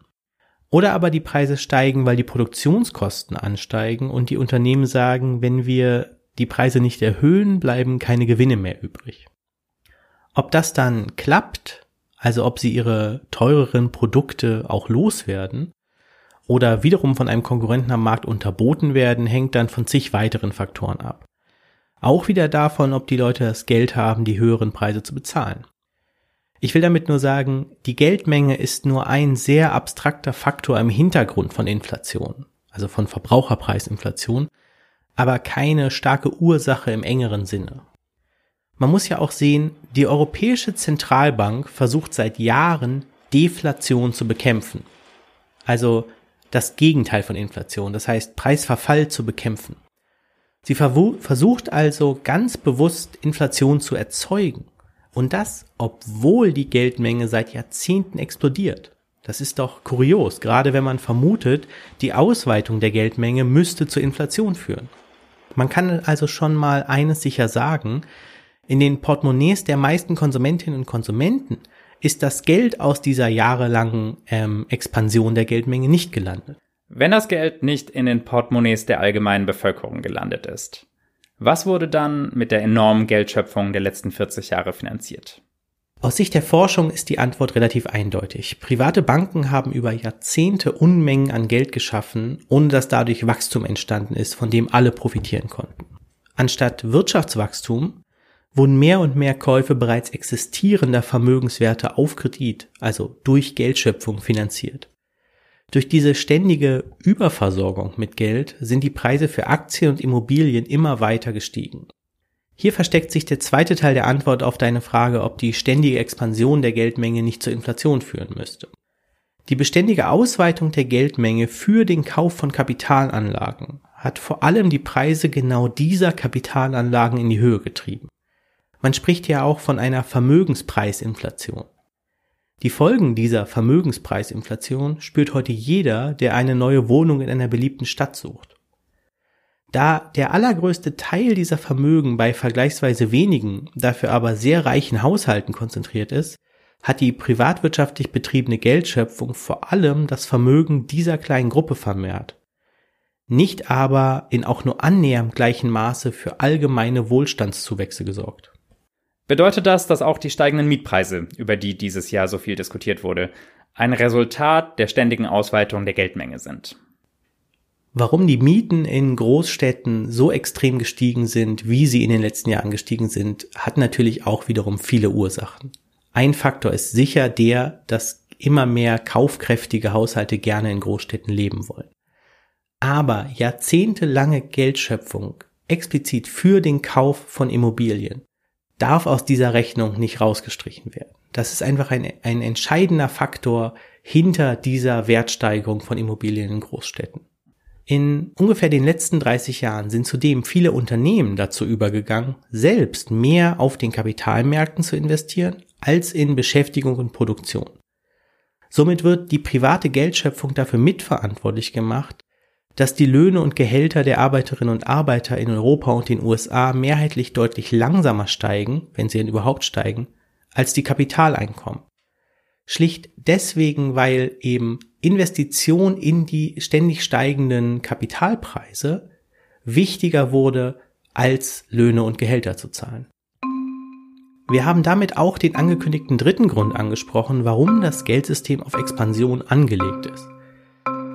Oder aber die Preise steigen, weil die Produktionskosten ansteigen und die Unternehmen sagen, wenn wir die Preise nicht erhöhen, bleiben keine Gewinne mehr übrig. Ob das dann klappt, also ob sie ihre teureren Produkte auch loswerden oder wiederum von einem Konkurrenten am Markt unterboten werden, hängt dann von zig weiteren Faktoren ab. Auch wieder davon, ob die Leute das Geld haben, die höheren Preise zu bezahlen. Ich will damit nur sagen, die Geldmenge ist nur ein sehr abstrakter Faktor im Hintergrund von Inflation, also von Verbraucherpreisinflation, aber keine starke Ursache im engeren Sinne. Man muss ja auch sehen, die Europäische Zentralbank versucht seit Jahren Deflation zu bekämpfen. Also das Gegenteil von Inflation, das heißt Preisverfall zu bekämpfen. Sie versucht also ganz bewusst Inflation zu erzeugen. Und das, obwohl die Geldmenge seit Jahrzehnten explodiert. Das ist doch kurios, gerade wenn man vermutet, die Ausweitung der Geldmenge müsste zur Inflation führen. Man kann also schon mal eines sicher sagen, in den Portemonnaies der meisten Konsumentinnen und Konsumenten ist das Geld aus dieser jahrelangen ähm, Expansion der Geldmenge nicht gelandet. Wenn das Geld nicht in den Portemonnaies der allgemeinen Bevölkerung gelandet ist, was wurde dann mit der enormen Geldschöpfung der letzten 40 Jahre finanziert? Aus Sicht der Forschung ist die Antwort relativ eindeutig. Private Banken haben über Jahrzehnte Unmengen an Geld geschaffen, ohne dass dadurch Wachstum entstanden ist, von dem alle profitieren konnten. Anstatt Wirtschaftswachstum wurden mehr und mehr Käufe bereits existierender Vermögenswerte auf Kredit, also durch Geldschöpfung finanziert. Durch diese ständige Überversorgung mit Geld sind die Preise für Aktien und Immobilien immer weiter gestiegen. Hier versteckt sich der zweite Teil der Antwort auf deine Frage, ob die ständige Expansion der Geldmenge nicht zur Inflation führen müsste. Die beständige Ausweitung der Geldmenge für den Kauf von Kapitalanlagen hat vor allem die Preise genau dieser Kapitalanlagen in die Höhe getrieben. Man spricht ja auch von einer Vermögenspreisinflation. Die Folgen dieser Vermögenspreisinflation spürt heute jeder, der eine neue Wohnung in einer beliebten Stadt sucht. Da der allergrößte Teil dieser Vermögen bei vergleichsweise wenigen, dafür aber sehr reichen Haushalten konzentriert ist, hat die privatwirtschaftlich betriebene Geldschöpfung vor allem das Vermögen dieser kleinen Gruppe vermehrt, nicht aber in auch nur annähernd gleichem Maße für allgemeine Wohlstandszuwächse gesorgt. Bedeutet das, dass auch die steigenden Mietpreise, über die dieses Jahr so viel diskutiert wurde, ein Resultat der ständigen Ausweitung der Geldmenge sind? Warum die Mieten in Großstädten so extrem gestiegen sind, wie sie in den letzten Jahren gestiegen sind, hat natürlich auch wiederum viele Ursachen. Ein Faktor ist sicher der, dass immer mehr kaufkräftige Haushalte gerne in Großstädten leben wollen. Aber jahrzehntelange Geldschöpfung explizit für den Kauf von Immobilien darf aus dieser Rechnung nicht rausgestrichen werden. Das ist einfach ein, ein entscheidender Faktor hinter dieser Wertsteigerung von Immobilien in Großstädten. In ungefähr den letzten 30 Jahren sind zudem viele Unternehmen dazu übergegangen, selbst mehr auf den Kapitalmärkten zu investieren als in Beschäftigung und Produktion. Somit wird die private Geldschöpfung dafür mitverantwortlich gemacht, dass die Löhne und Gehälter der Arbeiterinnen und Arbeiter in Europa und den USA mehrheitlich deutlich langsamer steigen, wenn sie denn überhaupt steigen, als die Kapitaleinkommen. Schlicht deswegen, weil eben Investition in die ständig steigenden Kapitalpreise wichtiger wurde, als Löhne und Gehälter zu zahlen. Wir haben damit auch den angekündigten dritten Grund angesprochen, warum das Geldsystem auf Expansion angelegt ist.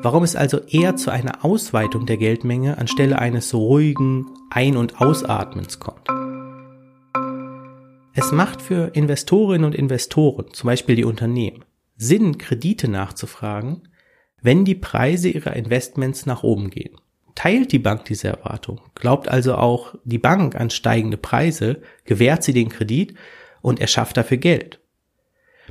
Warum es also eher zu einer Ausweitung der Geldmenge anstelle eines ruhigen Ein- und Ausatmens kommt. Es macht für Investorinnen und Investoren, zum Beispiel die Unternehmen, Sinn, Kredite nachzufragen, wenn die Preise ihrer Investments nach oben gehen. Teilt die Bank diese Erwartung, glaubt also auch die Bank an steigende Preise, gewährt sie den Kredit und erschafft dafür Geld.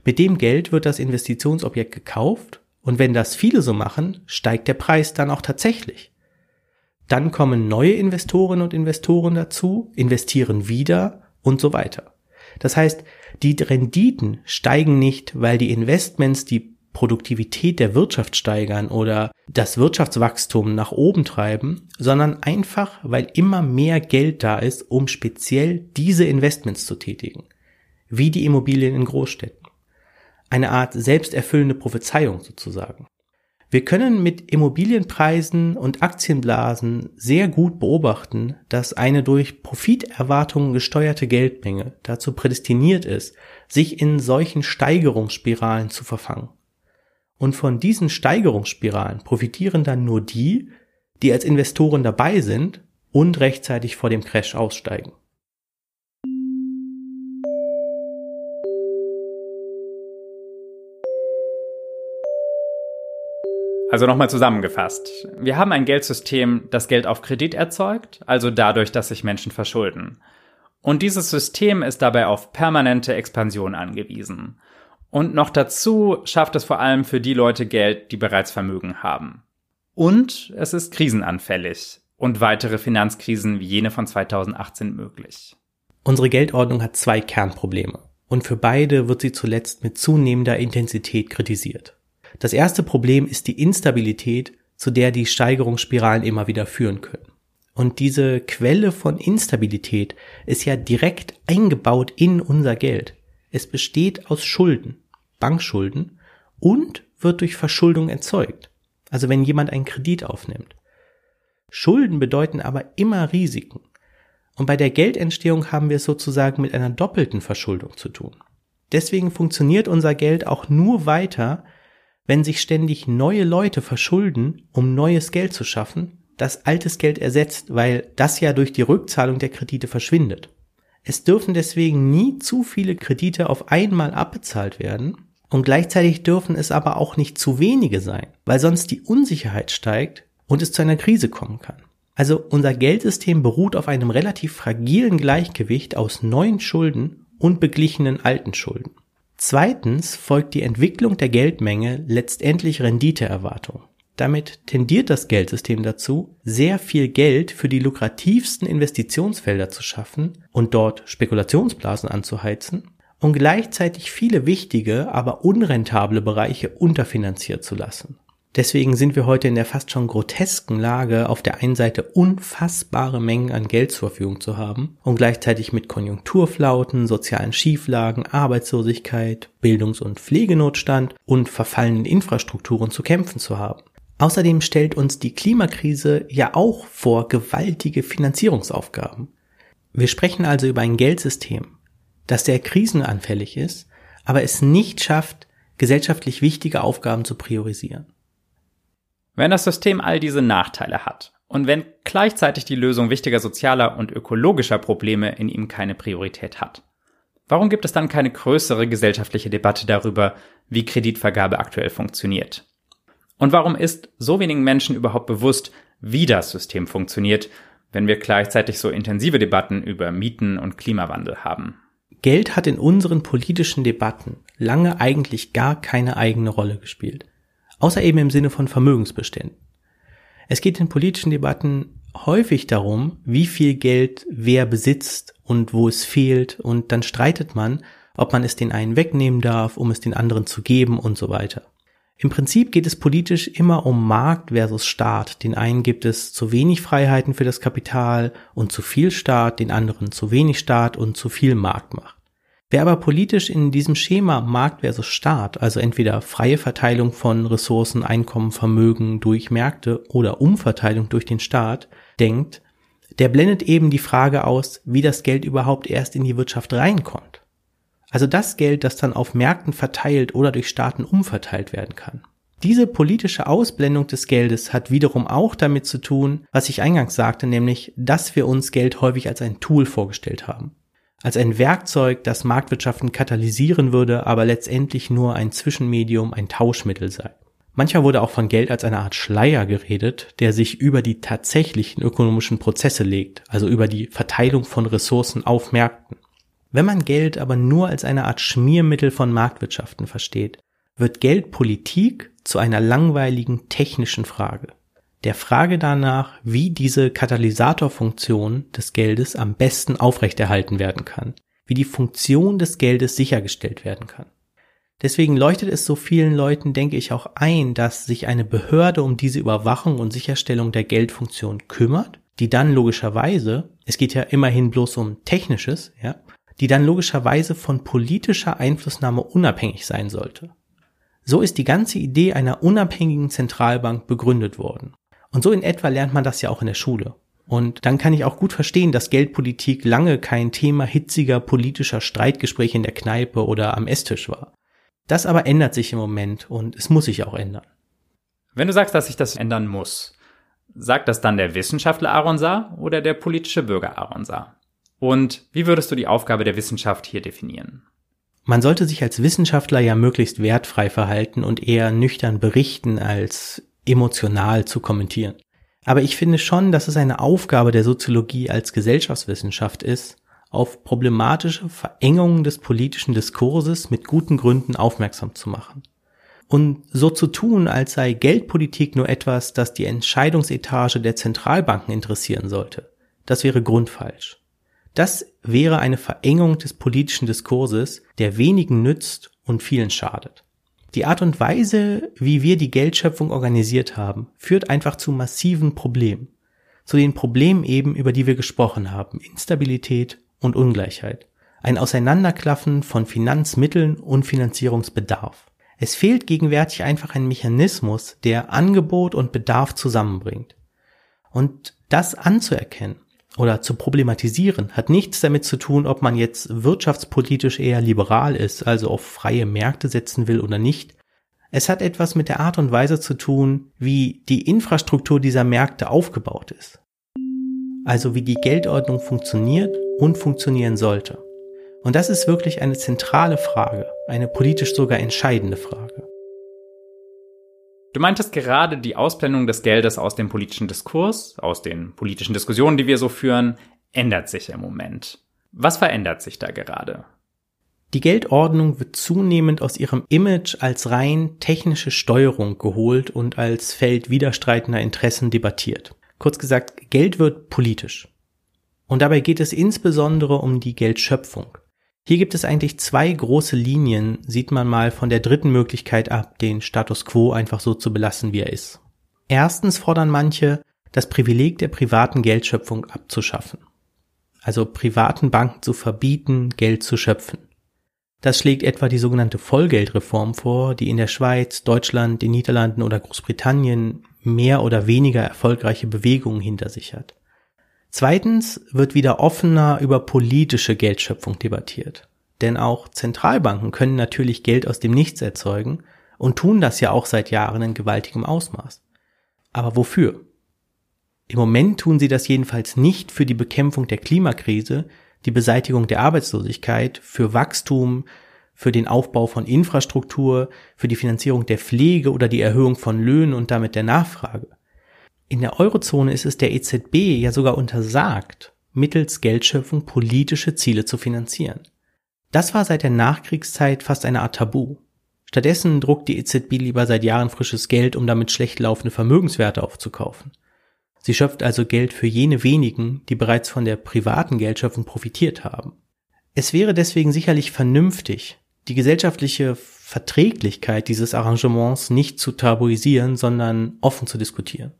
Mit dem Geld wird das Investitionsobjekt gekauft und wenn das viele so machen, steigt der Preis dann auch tatsächlich. Dann kommen neue Investorinnen und Investoren dazu, investieren wieder und so weiter. Das heißt, die Renditen steigen nicht, weil die Investments die Produktivität der Wirtschaft steigern oder das Wirtschaftswachstum nach oben treiben, sondern einfach, weil immer mehr Geld da ist, um speziell diese Investments zu tätigen, wie die Immobilien in Großstädten eine Art selbsterfüllende Prophezeiung sozusagen. Wir können mit Immobilienpreisen und Aktienblasen sehr gut beobachten, dass eine durch Profiterwartungen gesteuerte Geldmenge dazu prädestiniert ist, sich in solchen Steigerungsspiralen zu verfangen. Und von diesen Steigerungsspiralen profitieren dann nur die, die als Investoren dabei sind und rechtzeitig vor dem Crash aussteigen. Also nochmal zusammengefasst. Wir haben ein Geldsystem, das Geld auf Kredit erzeugt, also dadurch, dass sich Menschen verschulden. Und dieses System ist dabei auf permanente Expansion angewiesen. Und noch dazu schafft es vor allem für die Leute Geld, die bereits Vermögen haben. Und es ist krisenanfällig und weitere Finanzkrisen wie jene von 2018 möglich. Unsere Geldordnung hat zwei Kernprobleme und für beide wird sie zuletzt mit zunehmender Intensität kritisiert. Das erste Problem ist die Instabilität, zu der die Steigerungsspiralen immer wieder führen können. Und diese Quelle von Instabilität ist ja direkt eingebaut in unser Geld. Es besteht aus Schulden, Bankschulden und wird durch Verschuldung erzeugt. Also wenn jemand einen Kredit aufnimmt. Schulden bedeuten aber immer Risiken. Und bei der Geldentstehung haben wir es sozusagen mit einer doppelten Verschuldung zu tun. Deswegen funktioniert unser Geld auch nur weiter, wenn sich ständig neue Leute verschulden, um neues Geld zu schaffen, das altes Geld ersetzt, weil das ja durch die Rückzahlung der Kredite verschwindet. Es dürfen deswegen nie zu viele Kredite auf einmal abbezahlt werden Und gleichzeitig dürfen es aber auch nicht zu wenige sein, weil sonst die Unsicherheit steigt und es zu einer Krise kommen kann. Also unser Geldsystem beruht auf einem relativ fragilen Gleichgewicht aus neuen Schulden und beglichenen alten Schulden. Zweitens folgt die Entwicklung der Geldmenge letztendlich Renditeerwartung. Damit tendiert das Geldsystem dazu, sehr viel Geld für die lukrativsten Investitionsfelder zu schaffen und dort Spekulationsblasen anzuheizen und gleichzeitig viele wichtige, aber unrentable Bereiche unterfinanziert zu lassen. Deswegen sind wir heute in der fast schon grotesken Lage, auf der einen Seite unfassbare Mengen an Geld zur Verfügung zu haben und gleichzeitig mit Konjunkturflauten, sozialen Schieflagen, Arbeitslosigkeit, Bildungs- und Pflegenotstand und verfallenen Infrastrukturen zu kämpfen zu haben. Außerdem stellt uns die Klimakrise ja auch vor gewaltige Finanzierungsaufgaben. Wir sprechen also über ein Geldsystem, das sehr krisenanfällig ist, aber es nicht schafft, gesellschaftlich wichtige Aufgaben zu priorisieren. Wenn das System all diese Nachteile hat und wenn gleichzeitig die Lösung wichtiger sozialer und ökologischer Probleme in ihm keine Priorität hat, warum gibt es dann keine größere gesellschaftliche Debatte darüber, wie Kreditvergabe aktuell funktioniert? Und warum ist so wenigen Menschen überhaupt bewusst, wie das System funktioniert, wenn wir gleichzeitig so intensive Debatten über Mieten und Klimawandel haben? Geld hat in unseren politischen Debatten lange eigentlich gar keine eigene Rolle gespielt außer eben im Sinne von Vermögensbeständen. Es geht in politischen Debatten häufig darum, wie viel Geld wer besitzt und wo es fehlt und dann streitet man, ob man es den einen wegnehmen darf, um es den anderen zu geben und so weiter. Im Prinzip geht es politisch immer um Markt versus Staat. Den einen gibt es zu wenig Freiheiten für das Kapital und zu viel Staat, den anderen zu wenig Staat und zu viel Marktmacht. Wer aber politisch in diesem Schema Markt versus Staat, also entweder freie Verteilung von Ressourcen, Einkommen, Vermögen durch Märkte oder Umverteilung durch den Staat denkt, der blendet eben die Frage aus, wie das Geld überhaupt erst in die Wirtschaft reinkommt. Also das Geld, das dann auf Märkten verteilt oder durch Staaten umverteilt werden kann. Diese politische Ausblendung des Geldes hat wiederum auch damit zu tun, was ich eingangs sagte, nämlich, dass wir uns Geld häufig als ein Tool vorgestellt haben als ein Werkzeug, das Marktwirtschaften katalysieren würde, aber letztendlich nur ein Zwischenmedium, ein Tauschmittel sei. Manchmal wurde auch von Geld als eine Art Schleier geredet, der sich über die tatsächlichen ökonomischen Prozesse legt, also über die Verteilung von Ressourcen auf Märkten. Wenn man Geld aber nur als eine Art Schmiermittel von Marktwirtschaften versteht, wird Geldpolitik zu einer langweiligen technischen Frage der Frage danach, wie diese Katalysatorfunktion des Geldes am besten aufrechterhalten werden kann, wie die Funktion des Geldes sichergestellt werden kann. Deswegen leuchtet es so vielen Leuten, denke ich, auch ein, dass sich eine Behörde um diese Überwachung und Sicherstellung der Geldfunktion kümmert, die dann logischerweise, es geht ja immerhin bloß um Technisches, ja, die dann logischerweise von politischer Einflussnahme unabhängig sein sollte. So ist die ganze Idee einer unabhängigen Zentralbank begründet worden. Und so in etwa lernt man das ja auch in der Schule. Und dann kann ich auch gut verstehen, dass Geldpolitik lange kein Thema hitziger politischer Streitgespräche in der Kneipe oder am Esstisch war. Das aber ändert sich im Moment und es muss sich auch ändern. Wenn du sagst, dass sich das ändern muss, sagt das dann der Wissenschaftler Aaron Saar oder der politische Bürger Aaron Saar? Und wie würdest du die Aufgabe der Wissenschaft hier definieren? Man sollte sich als Wissenschaftler ja möglichst wertfrei verhalten und eher nüchtern berichten, als emotional zu kommentieren. Aber ich finde schon, dass es eine Aufgabe der Soziologie als Gesellschaftswissenschaft ist, auf problematische Verengungen des politischen Diskurses mit guten Gründen aufmerksam zu machen. Und so zu tun, als sei Geldpolitik nur etwas, das die Entscheidungsetage der Zentralbanken interessieren sollte, das wäre grundfalsch. Das wäre eine Verengung des politischen Diskurses, der wenigen nützt und vielen schadet. Die Art und Weise, wie wir die Geldschöpfung organisiert haben, führt einfach zu massiven Problemen. Zu den Problemen eben, über die wir gesprochen haben. Instabilität und Ungleichheit. Ein Auseinanderklaffen von Finanzmitteln und Finanzierungsbedarf. Es fehlt gegenwärtig einfach ein Mechanismus, der Angebot und Bedarf zusammenbringt. Und das anzuerkennen oder zu problematisieren hat nichts damit zu tun, ob man jetzt wirtschaftspolitisch eher liberal ist, also auf freie Märkte setzen will oder nicht. Es hat etwas mit der Art und Weise zu tun, wie die Infrastruktur dieser Märkte aufgebaut ist. Also wie die Geldordnung funktioniert und funktionieren sollte. Und das ist wirklich eine zentrale Frage, eine politisch sogar entscheidende Frage. Du meintest gerade die Ausblendung des Geldes aus dem politischen Diskurs, aus den politischen Diskussionen, die wir so führen, ändert sich im Moment. Was verändert sich da gerade? Die Geldordnung wird zunehmend aus ihrem Image als rein technische Steuerung geholt und als Feld widerstreitender Interessen debattiert. Kurz gesagt, Geld wird politisch. Und dabei geht es insbesondere um die Geldschöpfung. Hier gibt es eigentlich zwei große Linien, sieht man mal von der dritten Möglichkeit ab, den Status quo einfach so zu belassen, wie er ist. Erstens fordern manche, das Privileg der privaten Geldschöpfung abzuschaffen. Also privaten Banken zu verbieten, Geld zu schöpfen. Das schlägt etwa die sogenannte Vollgeldreform vor, die in der Schweiz, Deutschland, den Niederlanden oder Großbritannien mehr oder weniger erfolgreiche Bewegungen hinter sich hat. Zweitens wird wieder offener über politische Geldschöpfung debattiert. Denn auch Zentralbanken können natürlich Geld aus dem Nichts erzeugen und tun das ja auch seit Jahren in gewaltigem Ausmaß. Aber wofür? Im Moment tun sie das jedenfalls nicht für die Bekämpfung der Klimakrise, die Beseitigung der Arbeitslosigkeit, für Wachstum, für den Aufbau von Infrastruktur, für die Finanzierung der Pflege oder die Erhöhung von Löhnen und damit der Nachfrage. In der Eurozone ist es der EZB ja sogar untersagt, mittels Geldschöpfung politische Ziele zu finanzieren. Das war seit der Nachkriegszeit fast eine Art Tabu. Stattdessen druckt die EZB lieber seit Jahren frisches Geld, um damit schlecht laufende Vermögenswerte aufzukaufen. Sie schöpft also Geld für jene wenigen, die bereits von der privaten Geldschöpfung profitiert haben. Es wäre deswegen sicherlich vernünftig, die gesellschaftliche Verträglichkeit dieses Arrangements nicht zu tabuisieren, sondern offen zu diskutieren.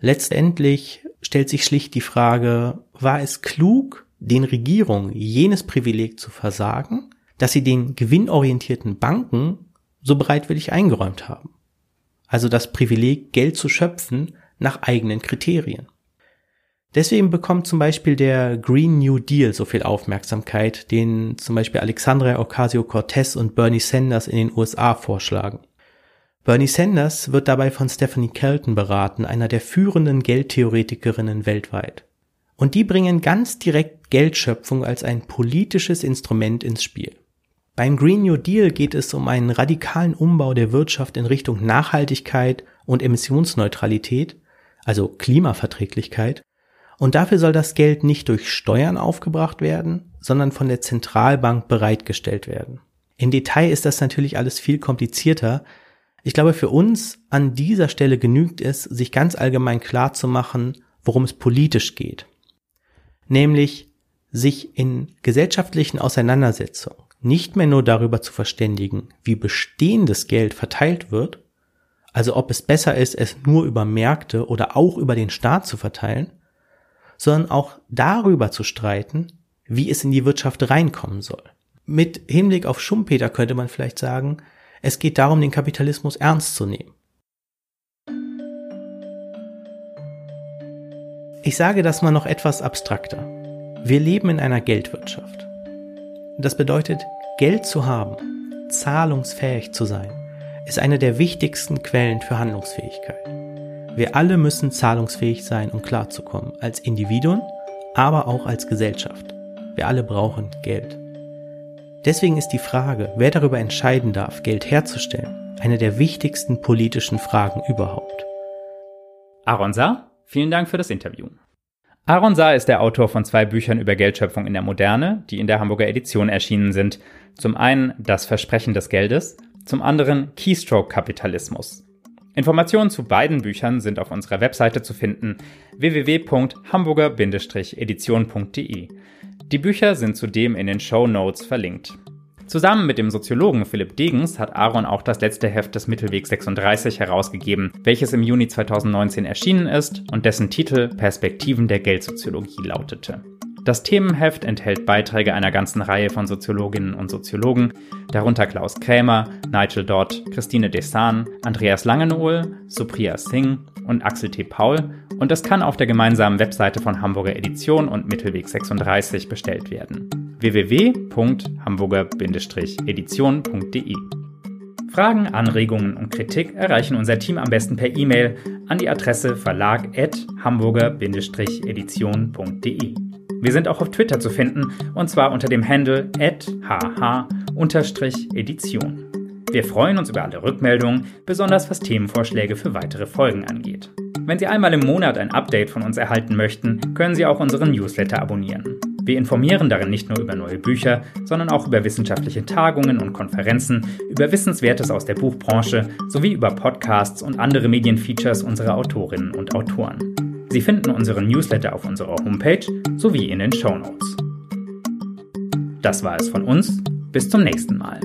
Letztendlich stellt sich schlicht die Frage, war es klug, den Regierungen jenes Privileg zu versagen, dass sie den gewinnorientierten Banken so bereitwillig eingeräumt haben? Also das Privileg, Geld zu schöpfen nach eigenen Kriterien. Deswegen bekommt zum Beispiel der Green New Deal so viel Aufmerksamkeit, den zum Beispiel Alexandria Ocasio-Cortez und Bernie Sanders in den USA vorschlagen. Bernie Sanders wird dabei von Stephanie Kelton beraten, einer der führenden Geldtheoretikerinnen weltweit. Und die bringen ganz direkt Geldschöpfung als ein politisches Instrument ins Spiel. Beim Green New Deal geht es um einen radikalen Umbau der Wirtschaft in Richtung Nachhaltigkeit und Emissionsneutralität, also Klimaverträglichkeit, und dafür soll das Geld nicht durch Steuern aufgebracht werden, sondern von der Zentralbank bereitgestellt werden. Im Detail ist das natürlich alles viel komplizierter. Ich glaube, für uns an dieser Stelle genügt es, sich ganz allgemein klar zu machen, worum es politisch geht. Nämlich sich in gesellschaftlichen Auseinandersetzungen nicht mehr nur darüber zu verständigen, wie bestehendes Geld verteilt wird, also ob es besser ist, es nur über Märkte oder auch über den Staat zu verteilen, sondern auch darüber zu streiten, wie es in die Wirtschaft reinkommen soll. Mit Hinblick auf Schumpeter könnte man vielleicht sagen, es geht darum, den Kapitalismus ernst zu nehmen. Ich sage das mal noch etwas abstrakter. Wir leben in einer Geldwirtschaft. Das bedeutet, Geld zu haben, zahlungsfähig zu sein, ist eine der wichtigsten Quellen für Handlungsfähigkeit. Wir alle müssen zahlungsfähig sein, um klarzukommen, als Individuen, aber auch als Gesellschaft. Wir alle brauchen Geld. Deswegen ist die Frage, wer darüber entscheiden darf, Geld herzustellen, eine der wichtigsten politischen Fragen überhaupt. Aaron Saar, vielen Dank für das Interview. Aaron Saar ist der Autor von zwei Büchern über Geldschöpfung in der Moderne, die in der Hamburger Edition erschienen sind. Zum einen Das Versprechen des Geldes, zum anderen Keystroke-Kapitalismus. Informationen zu beiden Büchern sind auf unserer Webseite zu finden www.hamburger-edition.de. Die Bücher sind zudem in den Show Notes verlinkt. Zusammen mit dem Soziologen Philipp Degens hat Aaron auch das letzte Heft des Mittelwegs 36 herausgegeben, welches im Juni 2019 erschienen ist und dessen Titel Perspektiven der Geldsoziologie lautete. Das Themenheft enthält Beiträge einer ganzen Reihe von Soziologinnen und Soziologen, darunter Klaus Krämer, Nigel Dodd, Christine Desan, Andreas Langenohl, Supriya Singh und Axel T. Paul und es kann auf der gemeinsamen Webseite von Hamburger Edition und Mittelweg 36 bestellt werden. www.hamburger-edition.de Fragen, Anregungen und Kritik erreichen unser Team am besten per E-Mail an die Adresse verlag@hamburger-edition.de. Wir sind auch auf Twitter zu finden, und zwar unter dem Handle hh-edition. Wir freuen uns über alle Rückmeldungen, besonders was Themenvorschläge für weitere Folgen angeht. Wenn Sie einmal im Monat ein Update von uns erhalten möchten, können Sie auch unseren Newsletter abonnieren. Wir informieren darin nicht nur über neue Bücher, sondern auch über wissenschaftliche Tagungen und Konferenzen, über Wissenswertes aus der Buchbranche sowie über Podcasts und andere Medienfeatures unserer Autorinnen und Autoren. Sie finden unseren Newsletter auf unserer Homepage sowie in den Show Notes. Das war es von uns. Bis zum nächsten Mal.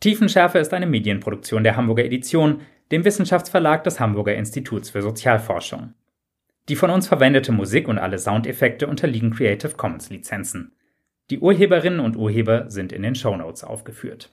Tiefenschärfe ist eine Medienproduktion der Hamburger Edition, dem Wissenschaftsverlag des Hamburger Instituts für Sozialforschung. Die von uns verwendete Musik und alle Soundeffekte unterliegen Creative Commons Lizenzen. Die Urheberinnen und Urheber sind in den Shownotes aufgeführt